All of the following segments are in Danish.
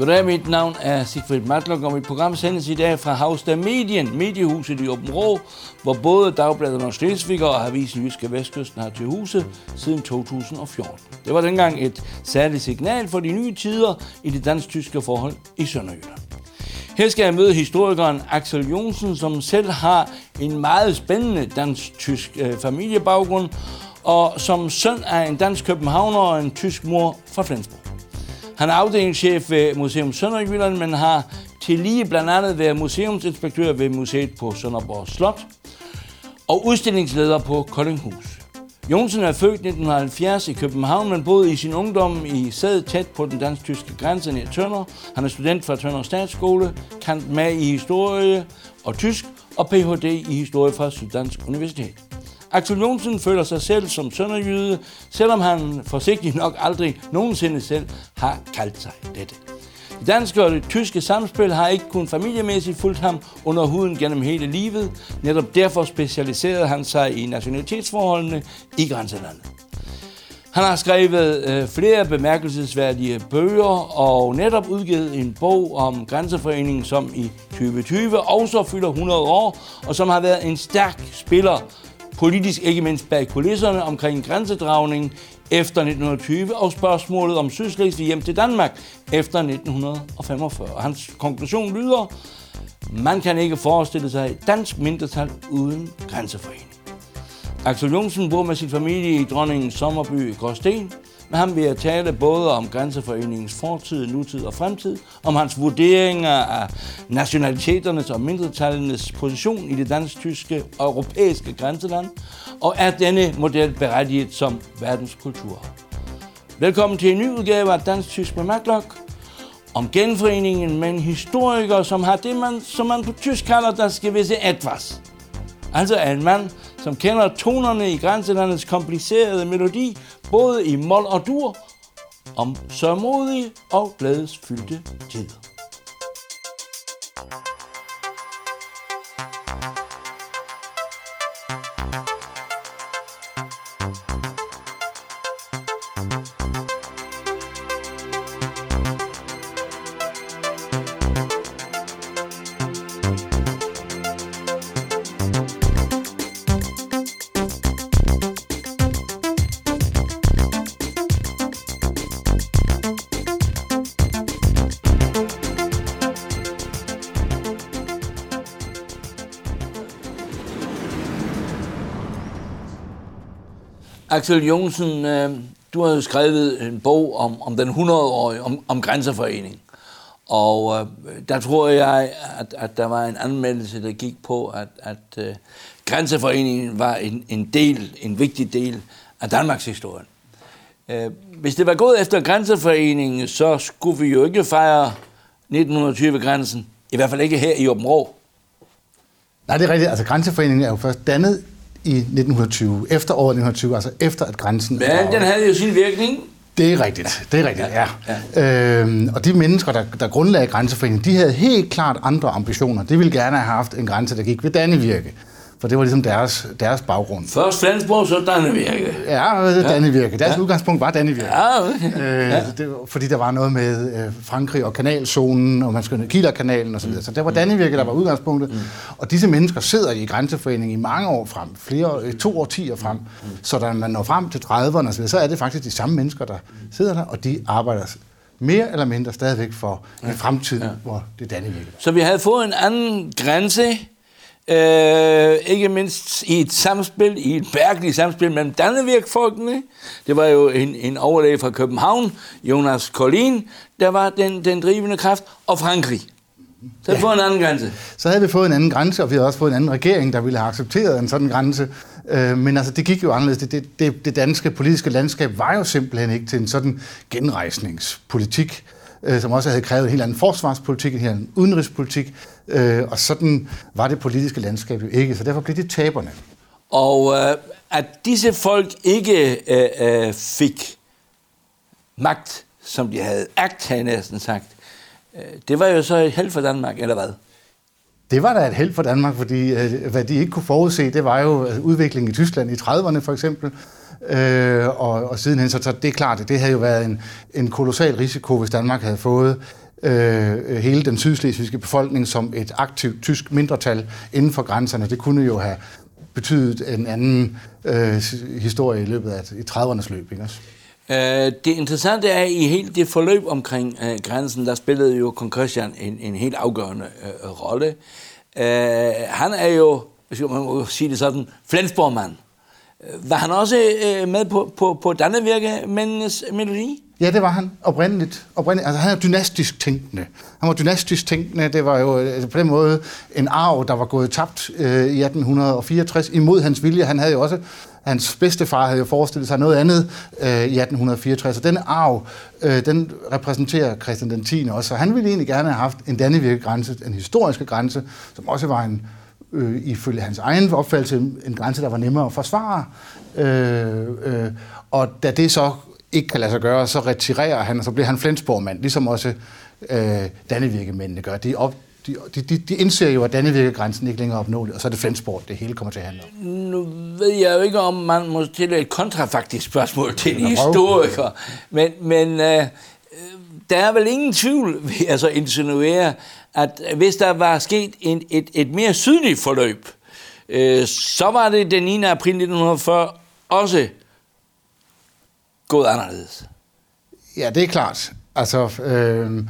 Goddag, mit navn er Sigfrid Matlock, og mit program sendes i dag fra Havstad Medien, mediehuset i Åben Rå, hvor både Dagbladet og Slesvig og Avisen Jyske Vestkysten har til huse siden 2014. Det var dengang et særligt signal for de nye tider i det dansk-tyske forhold i Sønderjylland. Her skal jeg møde historikeren Axel Jonsen, som selv har en meget spændende dansk-tysk øh, familiebaggrund, og som søn af en dansk københavner og en tysk mor fra Flensborg. Han er afdelingschef ved Museum Sønderjylland, men har til lige blandt andet været museumsinspektør ved museet på Sønderborg Slot og udstillingsleder på Koldinghus. Jonsen er født 1970 i København, men boede i sin ungdom i sædet tæt på den dansk-tyske grænse nær Tønder. Han er student fra Tønder Statsskole, kant med i historie og tysk og Ph.D. i historie fra Syddansk Universitet. Axel Jonsen føler sig selv som sønderjyde, selvom han forsigtigt nok aldrig nogensinde selv har kaldt sig dette. Det danske og det tyske samspil har ikke kun familiemæssigt fulgt ham under huden gennem hele livet. Netop derfor specialiserede han sig i nationalitetsforholdene i grænselandet. Han har skrevet øh, flere bemærkelsesværdige bøger og netop udgivet en bog om grænseforeningen, som i 2020 også fylder 100 år, og som har været en stærk spiller politisk ikke mindst bag kulisserne omkring grænsedragningen efter 1920 og spørgsmålet om Sydslesvig hjem til Danmark efter 1945. Hans konklusion lyder, man kan ikke forestille sig et dansk mindretal uden grænseforening. Axel Jungsen bor med sin familie i dronningens sommerby i Gråsten, med ham vil jeg tale både om Grænseforeningens fortid, nutid og fremtid, om hans vurderinger af nationaliteternes og mindretallenes position i det dansk-tyske og europæiske grænseland, og er denne model berettiget som verdenskultur. Velkommen til en ny udgave af Dansk-Tysk med Maglok, om genforeningen med en historiker, som har det, man, som man på tysk kalder das gewisse etwas. Altså en mand, som kender tonerne i grænselandets komplicerede melodi, både i mol og dur, om sørmodige og glædesfyldte tider. Axel Jungsen, øh, du har jo skrevet en bog om, om den 100-årige, om, om grænseforening. Og øh, der tror jeg, at, at der var en anmeldelse, der gik på, at, at øh, grænseforeningen var en, en del, en vigtig del af Danmarks historie. Øh, hvis det var gået efter grænseforeningen, så skulle vi jo ikke fejre 1920-grænsen. I hvert fald ikke her i Åben Rå. Nej, det er rigtigt. Altså, grænseforeningen er jo først dannet i 1920, efter året 1920, altså efter at grænsen... Men den havde jo sin virkning. Det er rigtigt, det er rigtigt, ja. ja. ja. Øhm, og de mennesker, der, der grundlagde grænseforeningen, de havde helt klart andre ambitioner. De ville gerne have haft en grænse, der gik ved Dannevirke. For det var ligesom deres, deres baggrund. Først Flensborg, så Dannevirke. Ja, Dannevirke. Deres ja. udgangspunkt var Dannevirke. Ja, okay. øh, ja. Det, fordi der var noget med øh, Frankrig og kanalzonen, og man skulle Kielerkanalen osv. Så, så det var Dannevirke, der var udgangspunktet. Mm. Og disse mennesker sidder i grænseforeningen i mange år frem, flere, øh, to årtier frem. Mm. Så da man når frem til 30'erne osv., så er det faktisk de samme mennesker, der sidder der, og de arbejder mere eller mindre stadigvæk for en fremtid, ja. hvor det er Dannevirke. Så vi havde fået en anden grænse, Øh, ikke mindst i et samspil, i et mærkeligt samspil mellem Dannevirk-folkene. Det var jo en, en overlæge fra København, Jonas Collin, der var den, den drivende kraft, og Frankrig. Så havde vi fået en anden grænse. Så havde vi fået en anden grænse, og vi havde også fået en anden regering, der ville have accepteret en sådan grænse. Øh, men altså, det gik jo anderledes. Det, det, det danske politiske landskab var jo simpelthen ikke til en sådan genrejsningspolitik øh, som også havde krævet en helt anden forsvarspolitik, en helt anden udenrigspolitik, øh, og sådan var det politiske landskab jo ikke, så derfor blev det taberne. Og øh, at disse folk ikke øh, øh, fik magt, som de havde agt, havde næsten sagt, øh, det var jo så et held for Danmark, eller hvad? Det var da et held for Danmark, fordi øh, hvad de ikke kunne forudse, det var jo øh, udviklingen i Tyskland i 30'erne for eksempel, Øh, og, og sidenhen, så, så det er klart, at det havde jo været en, en kolossal risiko, hvis Danmark havde fået øh, hele den sydslesvigske befolkning som et aktivt tysk mindretal inden for grænserne. Det kunne jo have betydet en anden øh, historie i løbet af i 30'ernes løb. Ikke også? Øh, det interessante er, at i hele det forløb omkring øh, grænsen, der spillede jo kong Christian en, en helt afgørende øh, rolle. Øh, han er jo, hvis man må sige det sådan, Flensborg-mand. Var han også øh, med på, på, på Dannevirke mændenes melodi? Ja, det var han oprindeligt. oprindeligt. Altså, han er dynastisk tænkende. Han var dynastisk tænkende. Det var jo altså, på den måde en arv, der var gået tabt øh, i 1864 imod hans vilje. Han havde jo også Hans bedstefar havde jo forestillet sig noget andet øh, i 1864, og den arv, øh, den repræsenterer Christian den 10. også. Så han ville egentlig gerne have haft en Dannevirke-grænse, en historisk grænse, som også var en, øh, ifølge hans egen opfattelse, en grænse, der var nemmere at forsvare. Øh, øh, og da det så ikke kan lade sig gøre, så retirerer han, og så bliver han Flensborg-mand, ligesom også øh, Dannevirke-mændene gør. De, op, de, de, de indser jo, at Dannevirke-grænsen ikke længere er opnåelig, og så er det Flensborg, det hele kommer til at handle om. Nu ved jeg jo ikke, om man må stille et kontrafaktisk spørgsmål til en historiker, men, men øh, der er vel ingen tvivl, vil jeg så insinuere, at hvis der var sket en, et, et mere sydligt forløb, øh, så var det den 9. april 1940 også gået anderledes. Ja, det er klart. Altså, øh,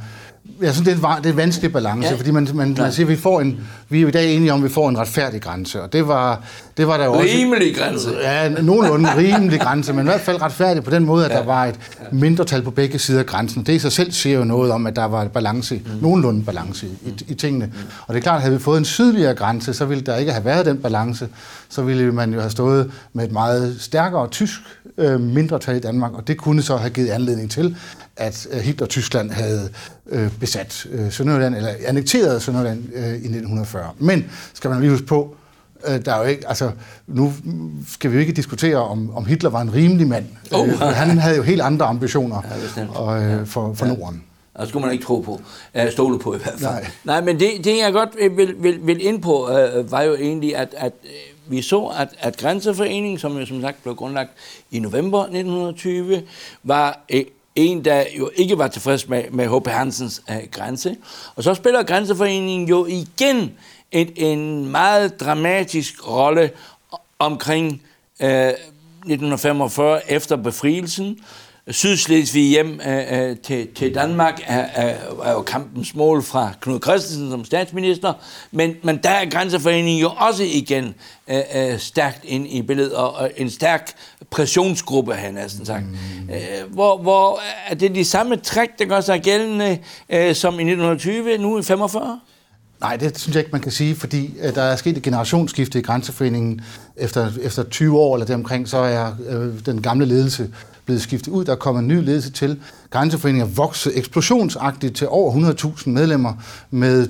jeg synes, det er en, det er en vanskelig balance, ja. fordi man, man, man siger, vi, får en, vi er jo i dag enige om, at vi får en retfærdig grænse, og det var, det var der jo også... Rimelig grænse. Ja, nogenlunde rimelig grænse, men i hvert fald retfærdig på den måde, at ja. der var et mindretal på begge sider af grænsen. Det i sig selv siger jo noget om, at der var balance, mm. nogenlunde balance i, i, i tingene. Mm. Og det er klart, at havde vi fået en sydligere grænse, så ville der ikke have været den balance. Så ville man jo have stået med et meget stærkere tysk øh, mindretal i Danmark, og det kunne så have givet anledning til, at øh, Hitler-Tyskland havde øh, besat øh, Sønderjylland, eller annekteret Sønderjylland øh, i 1940. Men skal man lige huske på, øh, der er jo ikke, altså, nu skal vi jo ikke diskutere, om, om Hitler var en rimelig mand. Oh. Øh, han havde jo helt andre ambitioner ja, og, øh, for, for ja. Norden. Det skulle man ikke tro på. Uh, stole på i hvert fald. Nej, Nej men det, det jeg godt vil, vil, vil ind på, uh, var jo egentlig, at, at vi så, at, at Grænseforeningen, som jo som sagt blev grundlagt i november 1920, var e, en, der jo ikke var tilfreds med, med H.P. Hansens uh, grænse. Og så spiller Grænseforeningen jo igen et, en meget dramatisk rolle omkring øh, uh, 1945 efter befrielsen, Sydslesvig hjem øh, øh, til, til Danmark er, er, er jo kampens mål fra Knud Christensen som statsminister, men, men der er grænseforeningen jo også igen øh, øh, stærkt ind i billedet, og, og en stærk pressionsgruppe, han næsten sagt. Mm. Øh, hvor, hvor er det de samme træk, der gør sig gældende øh, som i 1920, nu i 45? Nej, det synes jeg ikke, man kan sige, fordi øh, der er sket et generationsskifte i Grænseforeningen. Efter, efter 20 år eller deromkring, så er øh, den gamle ledelse blevet skiftet ud. Der er kommet en ny ledelse til. Grænseforeningen er vokset eksplosionsagtigt til over 100.000 medlemmer med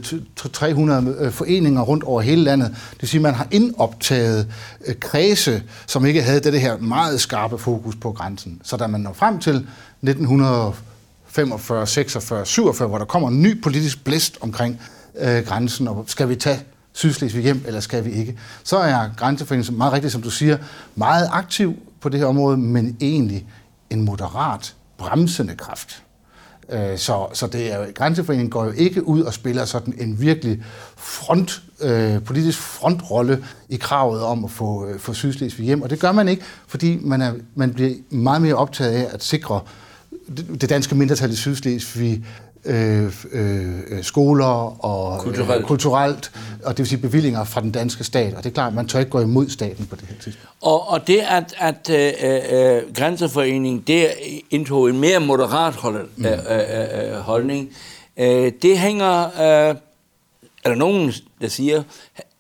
300 øh, foreninger rundt over hele landet. Det vil sige, at man har indoptaget øh, kredse, som ikke havde det her meget skarpe fokus på grænsen. Så da man når frem til 1945, 46, 47, hvor der kommer en ny politisk blæst omkring øh, grænsen, og skal vi tage Sydslesvig hjem, eller skal vi ikke? Så er grænseforeningen, meget rigtigt som du siger, meget aktiv på det her område, men egentlig en moderat bremsende kraft. Øh, så, så det er, grænseforeningen går jo ikke ud og spiller sådan en virkelig front, øh, politisk frontrolle i kravet om at få, øh, få Sydslesvig hjem. Og det gør man ikke, fordi man, er, man bliver meget mere optaget af at sikre det danske mindretal i Sydslesvig øh, øh, skoler og kulturelt. Øh, kulturelt, og det vil sige bevillinger fra den danske stat. Og det er klart, at man tør ikke gå imod staten på det her tidspunkt. Og, og det, at, at øh, øh, Grænseforeningen det indtog en mere moderat hold, mm. øh, øh, øh, holdning, øh, det hænger, øh, er der nogen, der siger,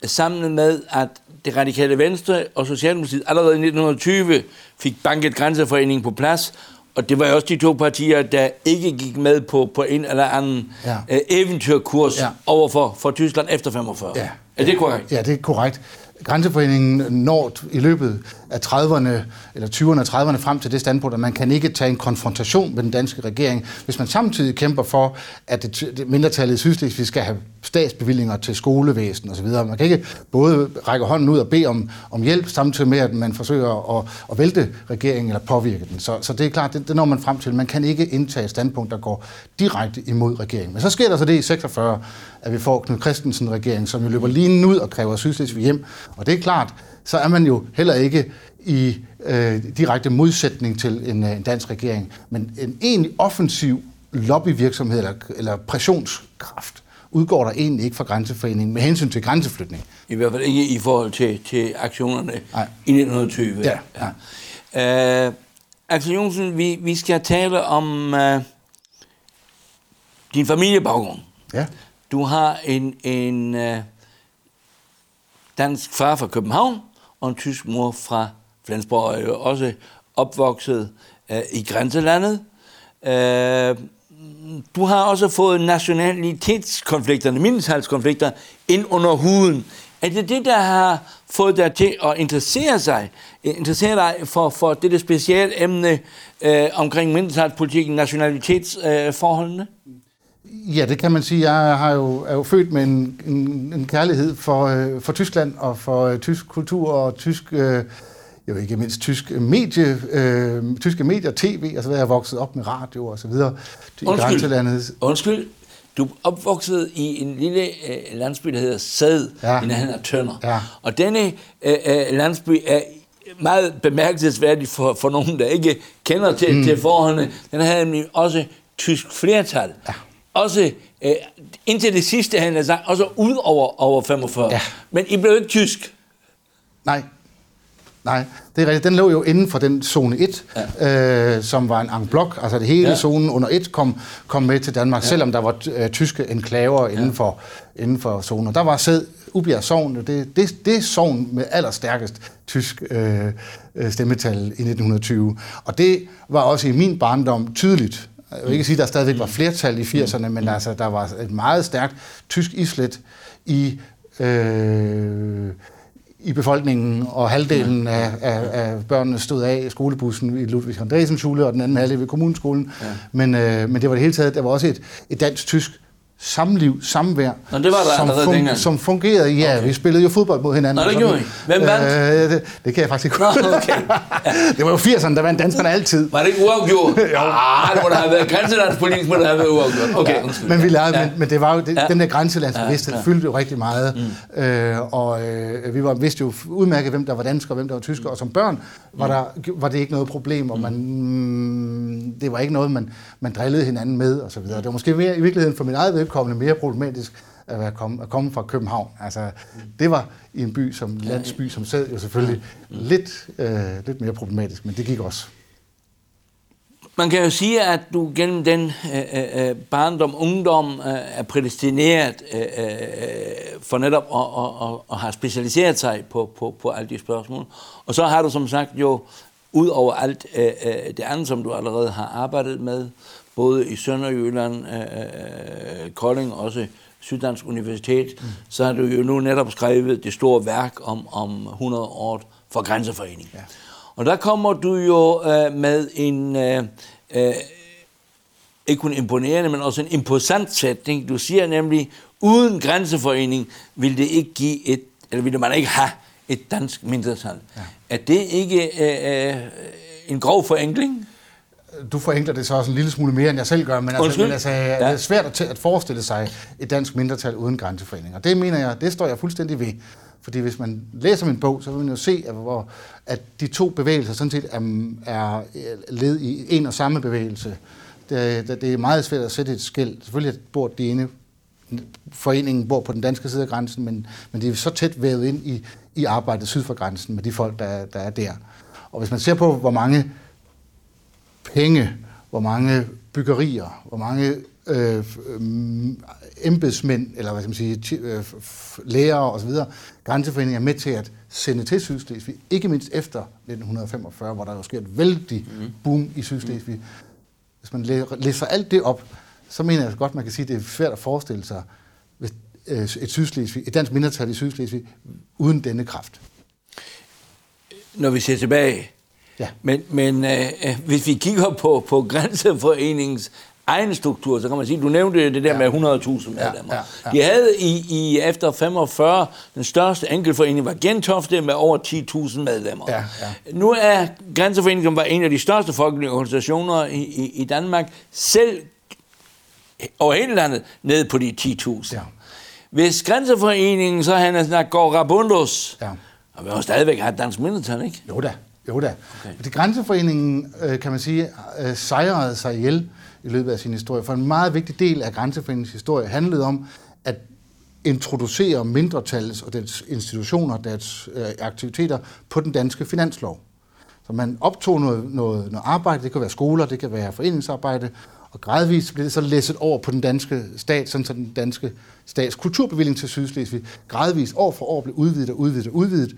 sammen med, at det radikale Venstre og Socialdemokratiet allerede i 1920 fik banket Grænseforeningen på plads, og det var jo også de to partier, der ikke gik med på, på en eller anden ja. øh, eventyrkurs ja. over for, for Tyskland efter 45. Ja. Er det korrekt? Ja, det er korrekt. Grænseforeningen når i løbet af 30'erne, eller 20'erne og 30'erne frem til det standpunkt, at man kan ikke tage en konfrontation med den danske regering, hvis man samtidig kæmper for, at det, det mindretallet i Sydslesvig skal have statsbevillinger til skolevæsen osv. Man kan ikke både række hånden ud og bede om, om hjælp, samtidig med, at man forsøger at, at vælte regeringen eller påvirke den. Så, så det er klart, det, det når man frem til. Man kan ikke indtage et standpunkt, der går direkte imod regeringen. Men så sker der så det i 46, at vi får Knud Christensen-regeringen, som jo løber lige ud og kræver Sydslesvig hjem. Og det er klart, så er man jo heller ikke i øh, direkte modsætning til en, øh, en dansk regering. Men en egentlig offensiv lobbyvirksomhed eller, eller pressionskraft udgår der egentlig ikke fra grænseforeningen med hensyn til grænseflytning. I hvert fald ikke i forhold til, til aktionerne Nej. i 1920. Ja, ja. Uh, Axel Jonsen, vi, vi skal tale om uh, din familiebaggrund. Ja. Du har en, en øh, dansk far fra København og en tysk mor fra Flensborg, og er jo også opvokset øh, i grænselandet. Øh, du har også fået nationalitetskonflikterne, mindretalskonflikter ind under huden. Er det det, der har fået dig til at interessere sig, interessere dig for, for dette specielle emne øh, omkring mindretalspolitikken, nationalitetsforholdene? Øh, ja, det kan man sige. Jeg har jo, er jo født med en, en, en kærlighed for, øh, for Tyskland og for øh, tysk kultur og tysk... Øh, jo ikke mindst tysk medie, øh, tyske medier, tv, altså jeg er vokset op med radio og så videre. I undskyld, undskyld, du er opvokset i en lille øh, landsby, der hedder Sæd, ja. i nærheden af Tønder. Ja. Og denne øh, øh, landsby er meget bemærkelsesværdig for, for nogen, der ikke kender til, mm. til forholdene. Den havde nemlig også tysk flertal. Ja. Også øh, indtil det sidste, han har sagt, også ud over, over 45. Ja. Men I blev ikke tysk. Nej, Nej, det er rigtigt. Den lå jo inden for den zone 1, ja. øh, som var en en blok. Altså det hele ja. zonen under 1 kom, kom med til Danmark, ja. selvom der var øh, tyske enklaver inden, ja. for, inden for zonen. Der var sæd Ubjerg Sogn, det, det, det sogn med allerstærkest tysk øh, øh stemmetal i 1920. Og det var også i min barndom tydeligt. Jeg vil ikke sige, at der stadigvæk var flertal i 80'erne, men altså, der var et meget stærkt tysk islet i... Øh, i befolkningen, og halvdelen af, af, af børnene stod af i skolebussen i Ludvig Andresen skole, og den anden halvdel ved kommuneskolen. Ja. Men, øh, men det var det hele taget, der var også et, et dansk-tysk samliv, samvær, Nå, det var der som, fun- som fungerede. Ja, okay. vi spillede jo fodbold mod hinanden. Nå, det gjorde I. Hvem vandt? Øh, det, det kan jeg faktisk ikke Nå, okay. Ja. det var jo 80'erne, der vandt danskerne altid. Var det ikke uafgjort? jo. Ah, det må der have været grænselandspolitisk, må der have været uafgjort. Okay, ja. Men, vi lavede, ja. men, men det var jo, det, ja. den der grænselandsbevidsthed ja, fyldte jo rigtig meget. Mm. Øh, og øh, vi var, vidste jo udmærket, hvem der var dansker og hvem der var tysker, og som børn var, der, var det ikke noget problem, og man, mm, det var ikke noget, man, man drillede hinanden med, og så videre. Det var måske mere, i virkeligheden for min eget vedkommende mere problematisk at, være komme, at komme fra København. Altså, det var i en by som landsby som sad jo selvfølgelig lidt, øh, lidt mere problematisk, men det gik også. Man kan jo sige, at du gennem den øh, øh, øh barndom, ungdom øh, er prædestineret øh, øh, for netop at, at, at, at have specialiseret sig på, på, på alle de spørgsmål. Og så har du som sagt jo, ud over alt øh, øh, det andet, som du allerede har arbejdet med, både i Sønderjylland, øh, øh, Kolding, også Syddansk Universitet, mm. så har du jo nu netop skrevet det store værk om, om 100 år for Grænseforening. Ja. Og der kommer du jo øh, med en, øh, øh, ikke kun imponerende, men også en imposant sætning. Du siger nemlig, uden grænseforening vil det ikke give et, eller ville man ikke have et dansk mindretal. Ja. Er det ikke øh, øh, en grov forenkling? Du forenkler det så også en lille smule mere, end jeg selv gør, men, altså, men altså, ja. det er svært at, at forestille sig et dansk mindretal uden grænseforeninger. Det mener jeg, det står jeg fuldstændig ved. Fordi hvis man læser min bog, så vil man jo se, at, hvor, at de to bevægelser sådan set er, er led i en og samme bevægelse. Det, det er meget svært at sætte et skæld. Selvfølgelig bor de ene foreningen bor på den danske side af grænsen, men, men de er så tæt vævet ind i, i arbejdet syd for grænsen med de folk, der, der er der. Og hvis man ser på, hvor mange penge, hvor mange byggerier, hvor mange øh, embedsmænd, eller hvad skal man sige, øh, lærere osv., grænseforeninger er med til at sende til Sydslesvig, ikke mindst efter 1945, hvor der jo sker et vældig mhm. boom i Sydslesvig. Hvis man læser alt det op, så mener jeg godt, man kan sige, at det er svært at forestille sig, hvis øh, et, Sydslesvig, et dansk mindretal i Sydslesvig uden denne kraft. Når vi ser tilbage, ja. men, men øh, øh hvis vi kigger på, på Grænseforeningens egen struktur, så kan man sige, du nævnte det der ja. med 100.000 medlemmer. Ja, ja, ja. De havde i, i efter 45, den største enkeltforening var Gentofte med over 10.000 medlemmer. Ja, ja. Nu er Grænseforeningen var en af de største folkelige organisationer i, i, i Danmark, selv over hele landet, ned på de 10.000. Ja. Hvis Grænseforeningen så han går rabundos, ja. og vi har stadigvæk have et dansk mindretal, ikke? Jo da, jo da. Okay. Det Grænseforeningen, øh, kan man sige, øh, sejrede sig ihjel i løbet af sin historie. For en meget vigtig del af Grænseforeningens historie handlede om at introducere mindretals og dets institutioner, deres øh, aktiviteter på den danske finanslov. Så man optog noget, noget, noget arbejde, det kan være skoler, det kan være foreningsarbejde, og gradvist blev det så læsset over på den danske stat, sådan så den danske stats kulturbevilling til Sydslesvig gradvist år for år blev udvidet og udvidet og udvidet.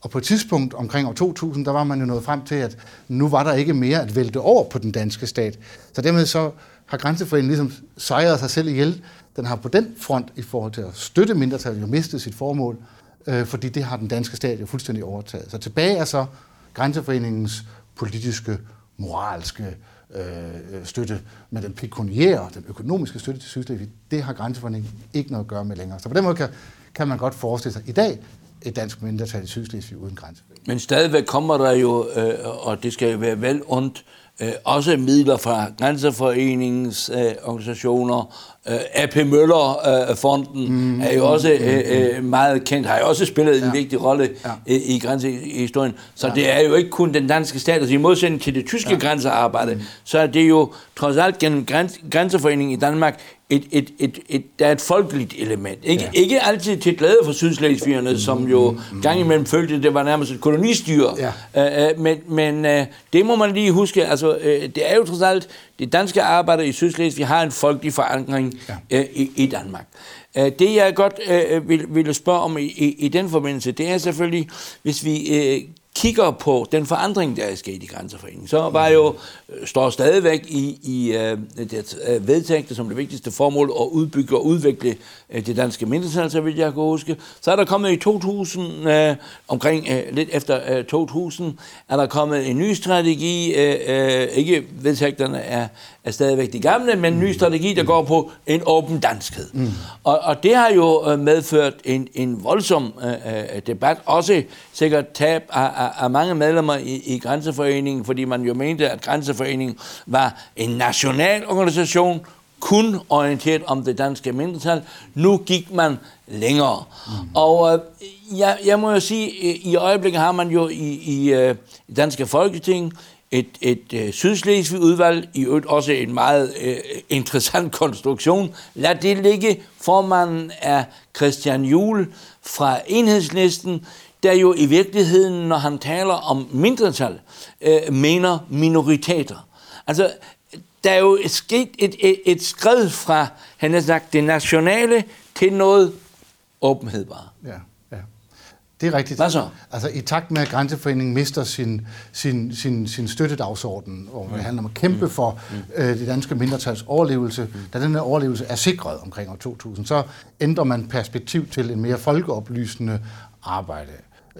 Og på et tidspunkt omkring år 2000, der var man jo nået frem til, at nu var der ikke mere at vælte over på den danske stat. Så dermed så har Grænseforeningen ligesom sejret sig selv ihjel. Den har på den front i forhold til at støtte mindretallet jo mistet sit formål, øh, fordi det har den danske stat jo fuldstændig overtaget. Så tilbage er så Grænseforeningens politiske, moralske, øh, støtte, med den pekuniære, den økonomiske støtte til Sydslesvig, det har grænseforeningen ikke noget at gøre med længere. Så på den måde kan, kan man godt forestille sig i dag et dansk mindretal i Sydslesvig uden grænse. Men stadigvæk kommer der jo, øh, og det skal jo være vel ondt, øh, også midler fra Grænseforeningens øh, organisationer. Øh, AP Møller-fonden mm, er jo også øh, øh, meget kendt, har jo også spillet ja. en vigtig rolle ja. øh, i grænsehistorien. Så ja. det er jo ikke kun den danske stat, altså i modsætning til det tyske ja. grænsearbejde, mm. så er det jo trods alt gennem græns, Grænseforeningen i Danmark et, et, et, et, der er et folkeligt element. Ikke, ja. ikke altid til glæde for sydslesvigerne, mm, som jo mm, gang imellem følte, at det var nærmest et kolonistyre. Ja. Uh, men men uh, det må man lige huske. Altså, uh, det er jo trods alt, det danske arbejder i Sydslesvig har en folkelig forankring ja. uh, i, i Danmark. Uh, det jeg godt uh, vil, vil spørge om i, i, i den forbindelse, det er selvfølgelig, hvis vi uh, kigger på den forandring, der er sket i grænseforeningen, så var jo, øh, står stadigvæk i, i øh, det øh, vedtægte som det vigtigste formål at udbygge og udvikle det danske mindretal, så vidt jeg kan huske. Så er der kommet i 2000, uh, omkring uh, lidt efter uh, 2000, er der kommet en ny strategi, uh, uh, ikke vedtægterne er, er stadigvæk de gamle, men en ny strategi, der går på en åben danskhed. Mm. Og, og det har jo medført en, en voldsom uh, debat, også sikkert tab af, af, af mange medlemmer i, i Grænseforeningen, fordi man jo mente, at Grænseforeningen var en national organisation, kun orienteret om det danske mindretal. Nu gik man længere. Mm. Og øh, jeg, jeg må jo sige, i øjeblikket har man jo i, i øh, danske folketing et, et øh, sydslesvig udvalg, i øvrigt også en meget øh, interessant konstruktion. Lad det ligge. Formanden er Christian Juhl fra Enhedslisten, der jo i virkeligheden, når han taler om mindretal, øh, mener minoriteter. Altså, der er jo sket et, et, et skridt fra, han har sagt, det nationale til noget åbenhed bare. Ja. Det er rigtigt. Hvad så? Altså i takt med, at Grænseforeningen mister sin, sin, sin, sin støttedagsorden, og det handler om at kæmpe mm. for mm. øh, det danske mindretals overlevelse, mm. da den her overlevelse er sikret omkring år 2000, så ændrer man perspektiv til en mere folkeoplysende arbejde.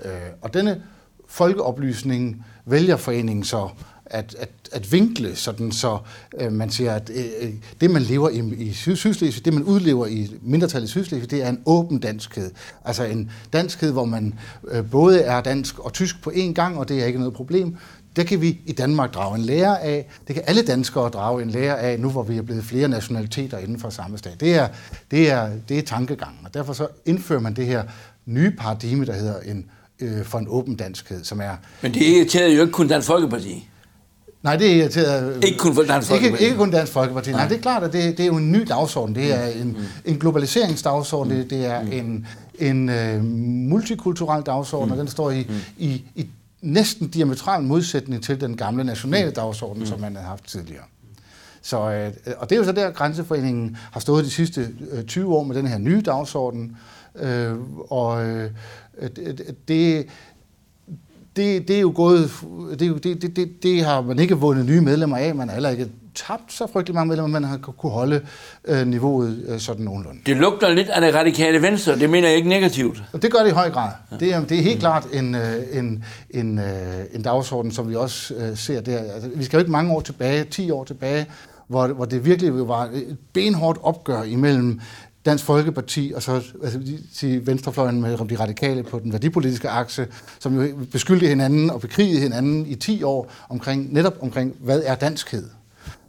Øh, og denne folkeoplysning vælger foreningen så at, at, at vinkle, sådan så øh, man siger, at øh, øh det, man lever i, i Sydslesvig, det, man udlever i mindretallet i Sydslesvig, det er en åben danskhed. Altså en danskhed, hvor man øh, både er dansk og tysk på én gang, og det er ikke noget problem. Det kan vi i Danmark drage en lære af. Det kan alle danskere drage en lære af, nu hvor vi er blevet flere nationaliteter inden for samme stat. Det er, det er, det er tankegangen, og derfor så indfører man det her nye paradigme, der hedder en øh, for en åben danskhed, som er... Men det irriterede jo ikke kun Dansk Folkeparti. Nej, det er irriteret... Ikke kun for Dansk Folkeparti? Ikke, ikke kun Dansk Folkeparti. Nej. Nej, det er klart, at det, det er jo en ny dagsorden. Det er en, mm. en globaliseringsdagsorden, mm. det er mm. en, en uh, multikulturel dagsorden, mm. og den står i, mm. i, i næsten diametral modsætning til den gamle nationale mm. dagsorden, mm. som man havde haft tidligere. Så, øh, og det er jo så der, Grænseforeningen har stået de sidste øh, 20 år med den her nye dagsorden. Øh, og øh, det, det, det, det er jo gået, det, det, det, det, det har man ikke vundet nye medlemmer af, man har heller ikke tabt så frygtelig mange medlemmer, man har kunne holde øh, niveauet øh, sådan nogenlunde. Det lugter lidt af det radikale venstre, det mener jeg ikke negativt. Og det gør det i høj grad. Ja. Det, er, det er helt mm. klart en, øh, en, en, øh, en dagsorden, som vi også øh, ser der. Altså, vi skal jo ikke mange år tilbage, 10 år tilbage, hvor, hvor det virkelig var et benhårdt opgør imellem Dansk Folkeparti og så altså, sige, venstrefløjen med de radikale på den værdipolitiske akse, som jo beskyldte hinanden og bekrigede hinanden i 10 år omkring, netop omkring, hvad er danskhed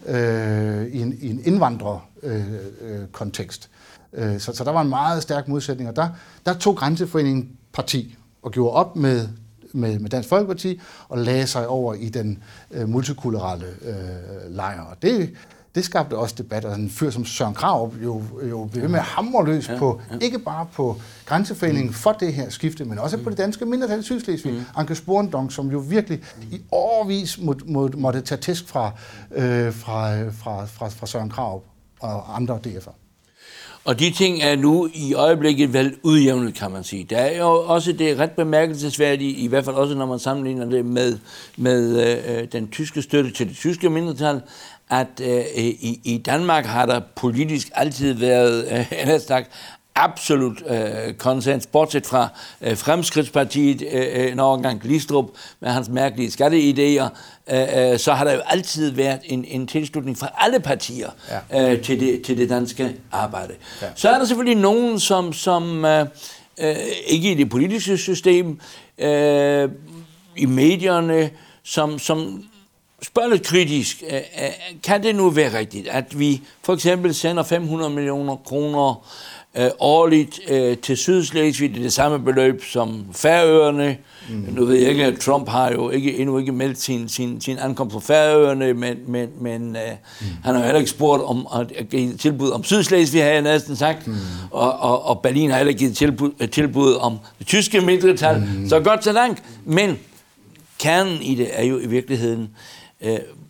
øh, i, en, i en indvandrerkontekst. Øh, øh, øh, så, så der var en meget stærk modsætning, og der, der tog Grænseforeningen parti og gjorde op med, med, med Dansk Folkeparti og lagde sig over i den øh, multikulturelle øh, lejr. Og det, det skabte også debat, og en fyr som Søren Krav jo, jo blev med hamre løs ja, på, ja. ikke bare på grænseforeningen mm. for det her skifte, men også mm. på det danske mindretal i Sydslesvig. Mm. Anke Sporendong, som jo virkelig i årvis må, må, måtte tage tæsk fra, øh, fra, fra, fra, fra Søren Krav og andre DF'er. Og de ting er nu i øjeblikket vel udjævnet, kan man sige. Der er jo også det ret bemærkelsesværdige, i hvert fald også når man sammenligner det med, med øh, den tyske støtte til det tyske mindretal, at øh, i, i Danmark har der politisk altid været, øh, sagt, absolut øh, konsens, bortset fra øh, Fremskridtspartiet, øh, øh, en overgang Glistrup med hans mærkelige skatteidéer, øh, øh, så har der jo altid været en, en tilslutning fra alle partier ja. øh, til, det, til det danske arbejde. Ja. Så er der selvfølgelig nogen, som, som øh, øh, ikke i det politiske system, øh, i medierne, som, som spørger lidt kritisk, øh, øh, kan det nu være rigtigt, at vi for eksempel sender 500 millioner kroner øh, årligt til Sydslesvig, det er det samme beløb som Færøerne. Mm. Nu ved jeg ikke, at Trump har jo ikke, endnu ikke meldt sin, sin, sin ankomst på Færøerne, men, men, men mm. han har heller ikke spurgt om at give tilbud om Sydslesvig, har jeg næsten sagt, mm. og, og, og Berlin har heller givet tilbud, tilbud om det tyske mindretal, mm. så godt så langt. Men kernen i det er jo i virkeligheden, øh,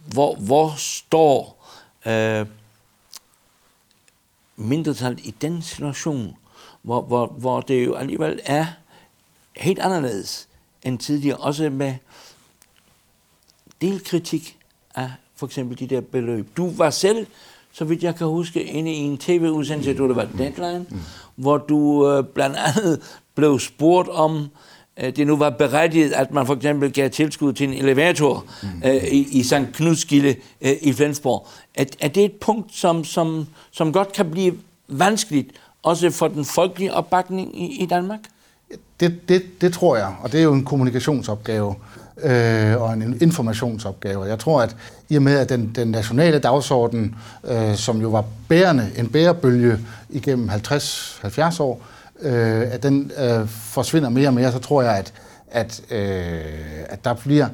hvor, hvor står øh, mindretallet i den situation, hvor, hvor, hvor det jo alligevel er helt anderledes end tidligere, også med delkritik af for eksempel de der beløb. Du var selv, så vidt jeg kan huske, inde i en tv-udsendelse, du der var Deadline, mm. hvor du øh, blandt andet blev spurgt om, Øh, det nu var berettiget, at man for eksempel gav tilskud til en elevator mm. øh, i, i St. Knudsgilde øh, i Flensborg. Er, er det et punkt, som, som, som godt kan blive vanskeligt, også for den folkelige opbakning i, i Danmark? Det, det, det tror jeg, og det er jo en kommunikationsopgave øh, og en informationsopgave. Jeg tror, at i og med, at den, den nationale dagsorden, øh, som jo var bærende, en bærebølge igennem 50-70 år, øh, at den øh, forsvinder mere og mere, så tror jeg, at, at, øh, at der bliver,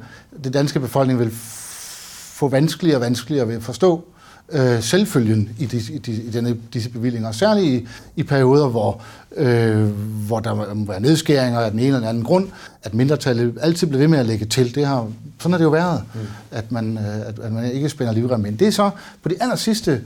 det danske befolkning vil få vanskeligere og vanskeligere ved at forstå øh, selvfølgen i, de, i, de, i denne, disse bevillinger. Særligt i, i perioder, hvor, øh, hvor der må være nedskæringer af den ene eller den anden grund, at mindretallet altid bliver ved med at lægge til. Det har, sådan har det jo været, mm. at, man, øh, at, at man ikke spænder livrem ind. Det er så på de aller sidste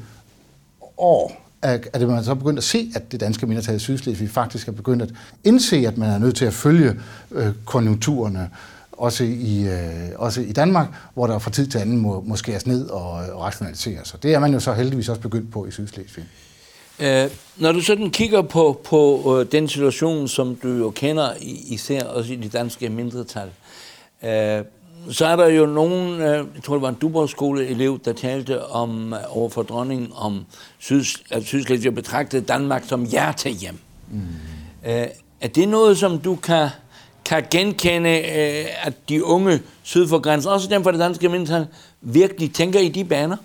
år, er, er det man så begyndt at se, at det danske mindretal i Sydslesvig faktisk er begyndt at indse, at man er nødt til at følge øh, konjunkturerne, også i, øh, også i Danmark, hvor der fra tid til anden må, må skæres ned og, og rationaliseres. Og det er man jo så heldigvis også begyndt på i Sydslesvig. Øh, når du sådan kigger på, på øh, den situation, som du jo kender, især også i det danske mindretal, øh, så er der jo nogen, øh, jeg tror det var en Duborg-skole-elev, der talte om, øh, over for dronningen, om Syds, at Sydslesvig betragtede Danmark som hjertehjem. Mm. Øh, er det noget, som du kan, kan genkende, at de unge syd for grænsen, også dem fra det danske mindretal, virkelig tænker i de baner?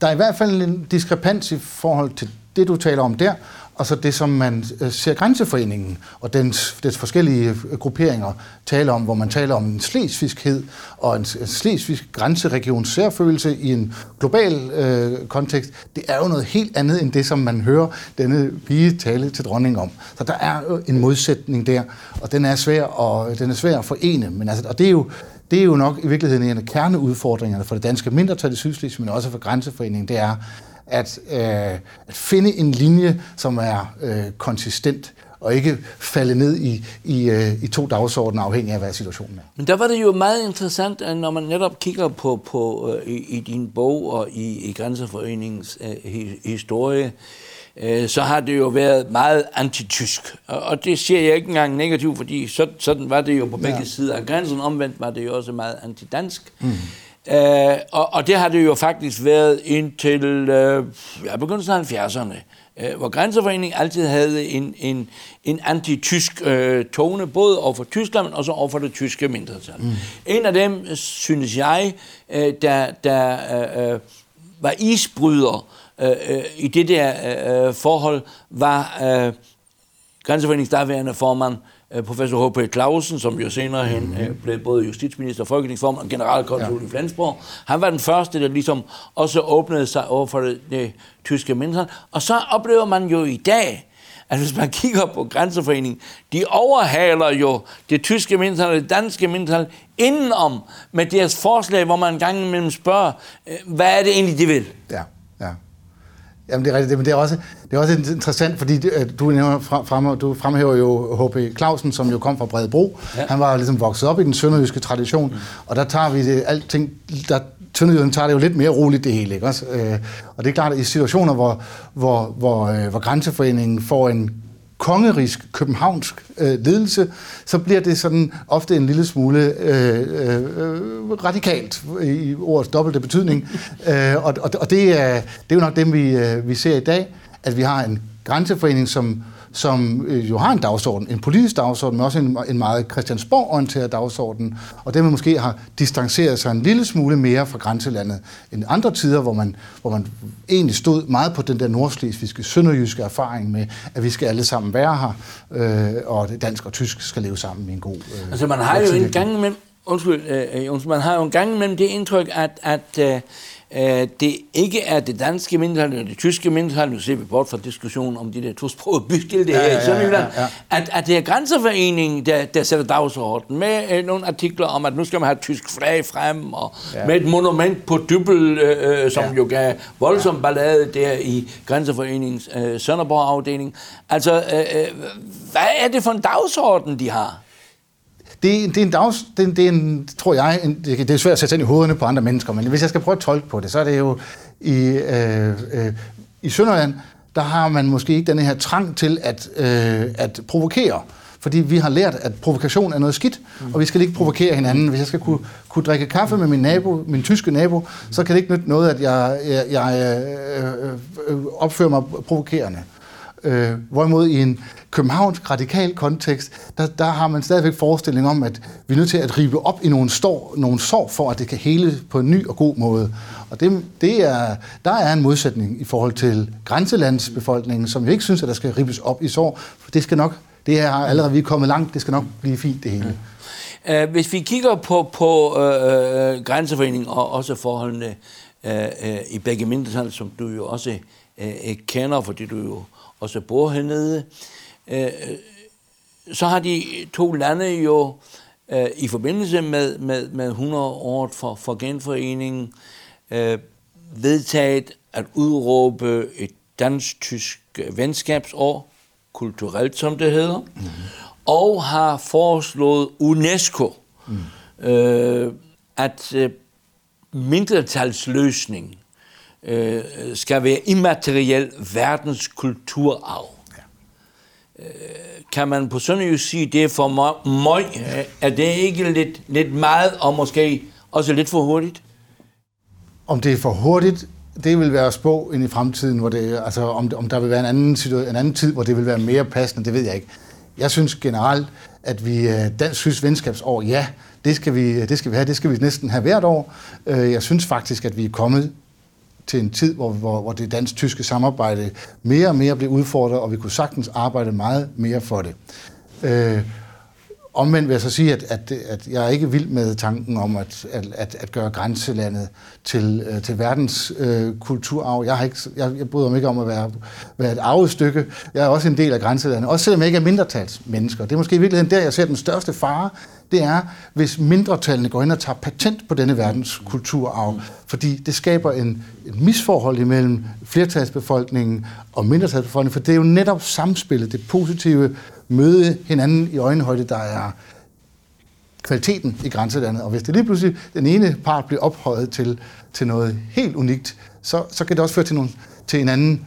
Der er i hvert fald en diskrepans i forhold til det, du taler om der, og så det, som man øh, ser Grænseforeningen og dens, dens forskellige øh, grupperinger tale om, hvor man taler om en slesvigskhed og en slesvigsk grænseregions særfølelse i en global øh, kontekst, det er jo noget helt andet end det, som man hører denne pige tale til dronningen om. Så der er jo en modsætning der, og den er svær, og den er svær at forene. Men altså, og det er jo, det er jo nok i virkeligheden en af kerneudfordringerne for det danske mindretal i Sydslesvig, men også for Grænseforeningen, det er, at, øh, at finde en linje, som er øh, konsistent og ikke falde ned i, i, øh, i to dagsordner afhængig af, hvad situationen er. Men der var det jo meget interessant, at når man netop kigger på, på uh, i, i din bog og i, i Grænseforeningens uh, historie, uh, så har det jo været meget antitysk. Og, og det siger jeg ikke engang negativt, fordi så, sådan var det jo på begge ja. sider af grænsen. Omvendt var det jo også meget antidansk. Mm. Uh, og, og det har det jo faktisk været indtil uh, ja, begyndelsen af 70'erne øh, hvor Grænseforeningen altid havde en, en, en anti-tysk øh, tone, både over for Tyskland, men også over for det tyske mindretal. Mm. En af dem, synes jeg, øh, der, der øh, øh var isbryder øh, øh, i det der øh, forhold, var øh, Grænseforeningens daværende formand, Øh, professor H.P. Clausen, som jo senere hen mm. blev både justitsminister, folketingsformand og generalkonsul ja. i Flensborg. Han var den første, der ligesom også åbnede sig over for det, det tyske mindretal. Og så oplever man jo i dag, at hvis man kigger på grænseforeningen, de overhaler jo det tyske mindretal og det danske mindretal indenom med deres forslag, hvor man gang imellem spørger, øh, hvad er det egentlig, de vil? Ja. Jamen det er rigtigt, men det er også, det er også interessant, fordi du, nævner, frem, du fremhæver jo H.P. Clausen, som jo kom fra Bredebro. Ja. Han var ligesom vokset op i den sønderjyske tradition, mm. og der tager vi det, alting, der Sønderjylland tager det jo lidt mere roligt det hele. Ikke? Også, øh, og det er klart, at i situationer, hvor, hvor, hvor, øh, hvor Grænseforeningen får en kongerisk københavnsk øh, ledelse, så bliver det sådan ofte en lille smule øh, øh, radikalt i ordets dobbelte betydning. øh, og og, det, er, det er jo nok dem, vi, øh, vi ser i dag, at vi har en grænseforening, som som øh, jo har en dagsorden, en politisk dagsorden, men også en, en meget Christiansborg-orienteret dagsorden, og dem måske har distanceret sig en lille smule mere fra grænselandet end andre tider, hvor man, hvor man egentlig stod meget på den der nordslesvigske, sønderjyske erfaring med, at vi skal alle sammen være her, øh, og det dansk og tysk skal leve sammen i en god... Øh, altså man har jo en gang med, undskyld, øh, undskyld, man har jo en gang imellem det indtryk, at, at øh, øh, det ikke er det danske mindretal eller det tyske mindretal, nu ser vi bort fra diskussionen om de der tosprogede byskilte ja, her ja, i Sønderjylland, ja, ja, ja. at, at det er grænseforeningen, der, der sætter dagsordenen med øh, nogle artikler om, at nu skal man have tysk flag frem, og ja. med et monument på Dybbel, øh, øh, som ja. jo gav voldsom ja. ballade der i grænseforeningens øh, Sønderborg-afdeling. Altså, øh, øh, hvad er det for en dagsorden, de har? Det, det er en dags, det, det er en, tror jeg, en, det er svært at sætte ind i hovederne på andre mennesker, men hvis jeg skal prøve at tolke på det, så er det jo i, øh, øh, i Sønderland, der har man måske ikke den her trang til at, øh, at provokere. Fordi vi har lært, at provokation er noget skidt, mm. og vi skal ikke provokere hinanden. Hvis jeg skal kunne, kunne drikke kaffe med min nabo, min tyske nabo, så kan det ikke nytte noget, at jeg, jeg, jeg øh, øh, opfører mig provokerende. Øh, hvorimod i en københavnsk radikal kontekst, der, der har man stadigvæk forestilling om, at vi er nødt til at rive op i nogle, stor, nogle sår, for at det kan hele på en ny og god måde. Og det, det er, der er en modsætning i forhold til grænselandsbefolkningen, som jo ikke synes, at der skal ribes op i sår, for det skal nok, det er allerede vi er kommet langt, det skal nok blive fint det hele. Uh, hvis vi kigger på, på øh, øh grænseforeningen og også forholdene øh, uh, i begge mindretal, som du jo også øh, kender, fordi du jo også bor hernede, øh, så har de to lande jo øh, i forbindelse med, med, med 100 år for, for genforeningen øh, vedtaget at udråbe et dansk-tysk venskabsår, kulturelt som det hedder, mm-hmm. og har foreslået UNESCO, mm. øh, at øh, mindretalsløsning øh, skal være immateriel verdenskulturarv. Ja. Øh, kan man på sådan sige, det er for mig, er det ikke lidt, lidt meget, og måske også lidt for hurtigt? Om det er for hurtigt, det vil være spå ind i fremtiden, hvor det, altså om, om der vil være en anden, en anden tid, hvor det vil være mere passende, det ved jeg ikke. Jeg synes generelt, at vi øh, dansk synes venskabsår, ja, det skal, vi, det skal vi have, det skal vi næsten have hvert år. Øh, jeg synes faktisk, at vi er kommet til en tid, hvor, hvor, hvor det dansk-tyske samarbejde mere og mere blev udfordret, og vi kunne sagtens arbejde meget mere for det. Øh, Omvendt vil jeg så sige, at, at, at jeg er ikke vild med tanken om at, at, at, gøre grænselandet til, øh, til verdens øh, kulturarv. Jeg, har ikke, jeg, jeg bryder mig ikke om at være, være et arvestykke. Jeg er også en del af grænselandet, også selvom jeg ikke er mindretalsmennesker. Det er måske i virkeligheden der, jeg ser den største fare, det er, hvis mindretallene går ind og tager patent på denne verdens kulturarv. Fordi det skaber en, en misforhold imellem flertalsbefolkningen og mindretalsbefolkningen, for det er jo netop samspillet, det positive møde hinanden i øjenhøjde, der er kvaliteten i grænselandet. Og hvis det lige pludselig den ene part bliver ophøjet til, til noget helt unikt, så, så kan det også føre til, nogle, til en anden,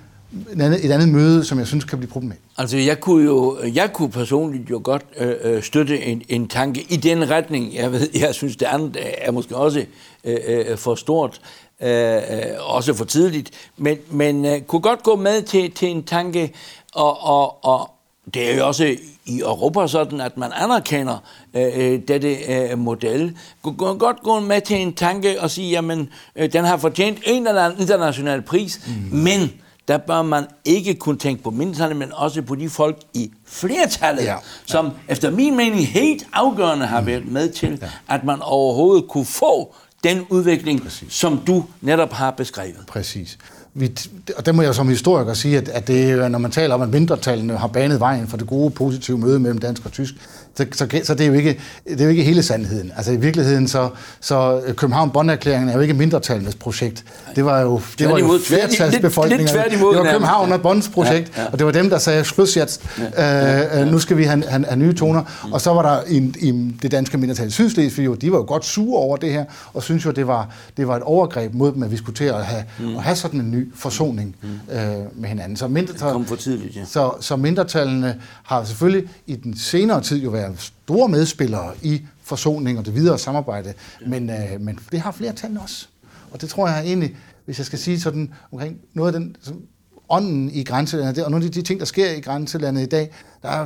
en anden, et andet møde, som jeg synes kan blive problematisk. Altså, jeg kunne jo jeg kunne personligt jo godt øh, øh støtte en, en tanke i den retning. Jeg, ved, jeg synes, det andet er måske også øh, øh for stort, øh, øh, også for tidligt, men, men øh, kunne godt gå med til, til en tanke, og, og, og det er jo også i Europa sådan, at man anerkender øh, øh dette øh, model. Kunne godt gå med til en tanke og sige, jamen, øh, den har fortjent en eller anden international pris, mm. men der bør man ikke kun tænke på mindretallet, men også på de folk i flertallet, ja. som ja. efter min mening helt afgørende har været med til, ja. at man overhovedet kunne få den udvikling, Præcis. som du netop har beskrevet. Præcis vi, og det må jeg som historiker sige, at, at det, når man taler om, at mindretallene har banet vejen for det gode, positive møde mellem dansk og tysk, så, så, så det, er jo ikke, det er jo ikke hele sandheden. Altså i virkeligheden, så, så københavn bond er jo ikke mindretallenes projekt. Det var jo, det var jo flertalsbefolkningen. Det var København og Bonds projekt, ja, ja. og det var dem, der sagde, slutsjats, ja, øh, øh, nu skal vi have, have, have nye toner. Mm. Og så var der i, i det danske mindretal i Sydslesvig, de var jo godt sure over det her, og synes jo, det var, det var et overgreb mod dem, at vi skulle til at have, mm. at have sådan en ny forsoning mm. øh, med hinanden. Så, mindretal, kom for tidligt, ja. så, så mindretallene har selvfølgelig i den senere tid jo været være store medspillere i forsoning og det videre samarbejde, men, øh, men det har flere tal også. Og det tror jeg egentlig, hvis jeg skal sige sådan omkring noget af den sådan, ånden i grænselandet, og nogle af de ting, der sker i grænselandet i dag, der er,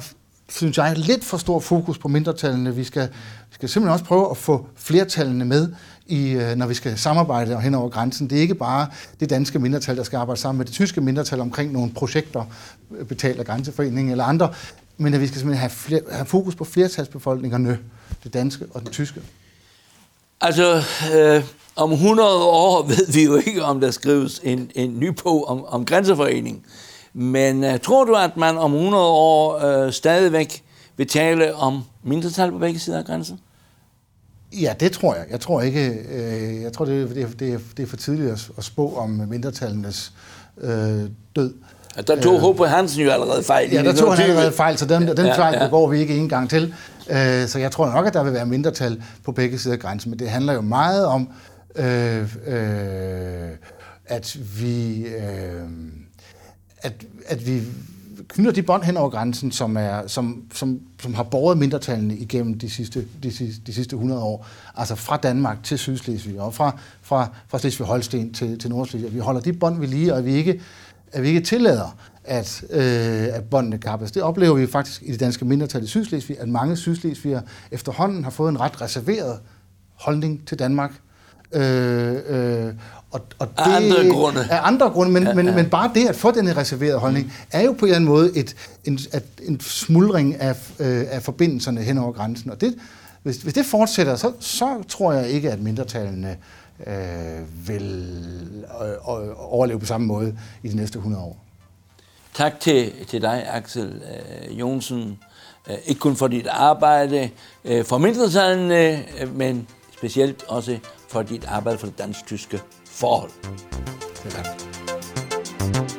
synes jeg, lidt for stor fokus på mindretallene. Vi skal, vi skal simpelthen også prøve at få flertallene med, i, øh, når vi skal samarbejde hen over grænsen. Det er ikke bare det danske mindretal, der skal arbejde sammen med det tyske mindretal omkring nogle projekter, øh, betalt af Grænseforeningen eller andre men at vi skal simpelthen have, flere, have fokus på flertalsbefolkningerne, det danske og den tyske. Altså, øh, om 100 år ved vi jo ikke, om der skrives en, en ny bog om, om grænseforening. Men øh, tror du, at man om 100 år øh, stadigvæk vil tale om mindretal på begge sider af grænsen? Ja, det tror jeg. Jeg tror ikke, øh, jeg tror, det, det, det, det er for tidligt at, at spå om mindretallenes øh, død. Ja, der tog Håbe Hansen jo allerede fejl. Ja, der tog han allerede fejl, så den, den ja, fejl ja. går vi ikke en gang til. Øh, så jeg tror nok, at der vil være mindretal på begge sider af grænsen, men det handler jo meget om, øh, øh, at vi... Øh, at, at vi knytter de bånd hen over grænsen, som, er, som, som, som har båret mindretallene igennem de sidste, de, sidste, de sidste 100 år. Altså fra Danmark til Sydslesvig, og fra, fra, fra Slesvig-Holsten til, til Nordslesvig. Vi holder de bånd ved lige, og vi ikke at vi ikke tillader, at, øh, at båndene kappes. Det oplever vi faktisk i det danske mindretal i Sydslesvig, at mange sydslesviger efterhånden har fået en ret reserveret holdning til Danmark. Øh, øh, og, og det, af andre grunde. Af andre grunde, men, ja, men, ja. men bare det at få den reserverede holdning, er jo på en eller anden måde et, en, et, en smuldring af, øh, af forbindelserne hen over grænsen. Og det, hvis, hvis det fortsætter, så, så tror jeg ikke, at mindretallene øh, vil øh, overleve på samme måde i de næste 100 år. Tak til, til dig, Axel øh, Jonsen. Øh, ikke kun for dit arbejde øh, for mindretallene, øh, men specielt også for dit arbejde for det dansk-tyske forhold. Selv tak.